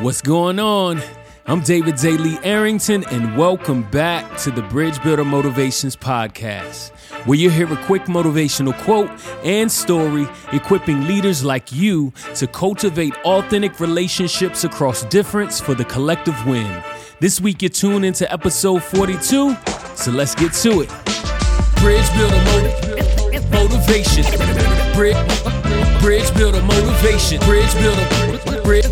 What's going on? I'm David Daly Arrington, and welcome back to the Bridge Builder Motivations Podcast, where you hear a quick motivational quote and story equipping leaders like you to cultivate authentic relationships across difference for the collective win. This week, you're tuned into episode 42, so let's get to it. Bridge Builder motiv- Motivation. Bridge, bridge Builder Motivation. Bridge Builder. Bridge,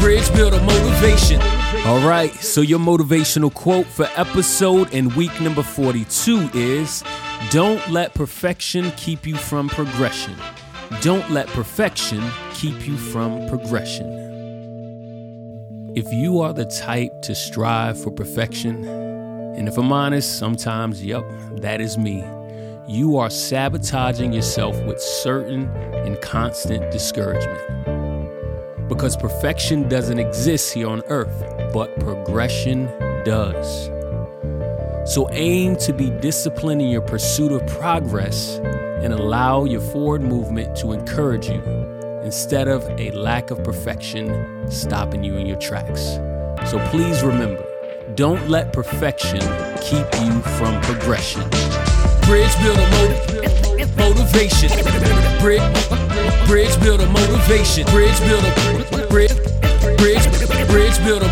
bridge, Motivation. All right, so your motivational quote for episode and week number 42 is Don't let perfection keep you from progression. Don't let perfection keep you from progression. If you are the type to strive for perfection, and if I'm honest, sometimes, yep, that is me. You are sabotaging yourself with certain and constant discouragement. Because perfection doesn't exist here on earth, but progression does. So aim to be disciplined in your pursuit of progress and allow your forward movement to encourage you instead of a lack of perfection stopping you in your tracks. So please remember don't let perfection keep you from progression. Bridge builder motiv- motivation. Bridge, builder motivation. Bridge builder. Bridge, bridge, bridge builder.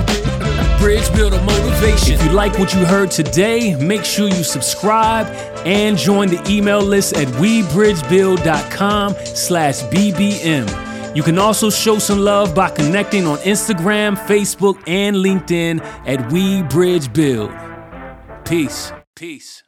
Bridge builder motivation. If you like what you heard today, make sure you subscribe and join the email list at webridgebuild.com slash bbm. You can also show some love by connecting on Instagram, Facebook, and LinkedIn at We Bridge Build. Peace. Peace.